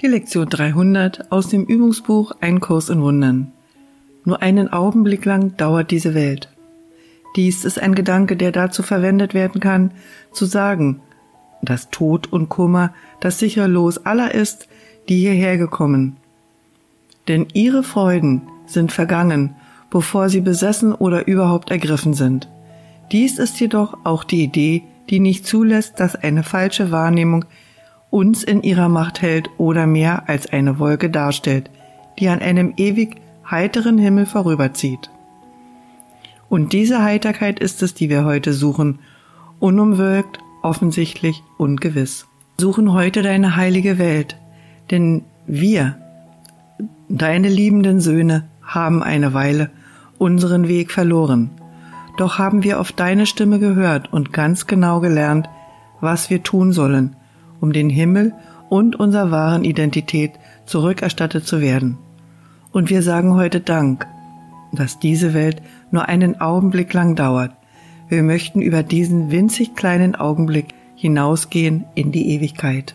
Die Lektion 300 aus dem Übungsbuch Ein Kurs in Wundern. Nur einen Augenblick lang dauert diese Welt. Dies ist ein Gedanke, der dazu verwendet werden kann, zu sagen, dass Tod und Kummer das sichere Los aller ist, die hierher gekommen. Denn ihre Freuden sind vergangen, bevor sie besessen oder überhaupt ergriffen sind. Dies ist jedoch auch die Idee, die nicht zulässt, dass eine falsche Wahrnehmung uns in ihrer Macht hält oder mehr als eine Wolke darstellt, die an einem ewig heiteren Himmel vorüberzieht. Und diese Heiterkeit ist es, die wir heute suchen, unumwirkt, offensichtlich und gewiss. Suchen heute deine heilige Welt, denn wir, deine liebenden Söhne, haben eine Weile unseren Weg verloren. Doch haben wir auf deine Stimme gehört und ganz genau gelernt, was wir tun sollen, um den Himmel und unserer wahren Identität zurückerstattet zu werden. Und wir sagen heute Dank, dass diese Welt nur einen Augenblick lang dauert. Wir möchten über diesen winzig kleinen Augenblick hinausgehen in die Ewigkeit.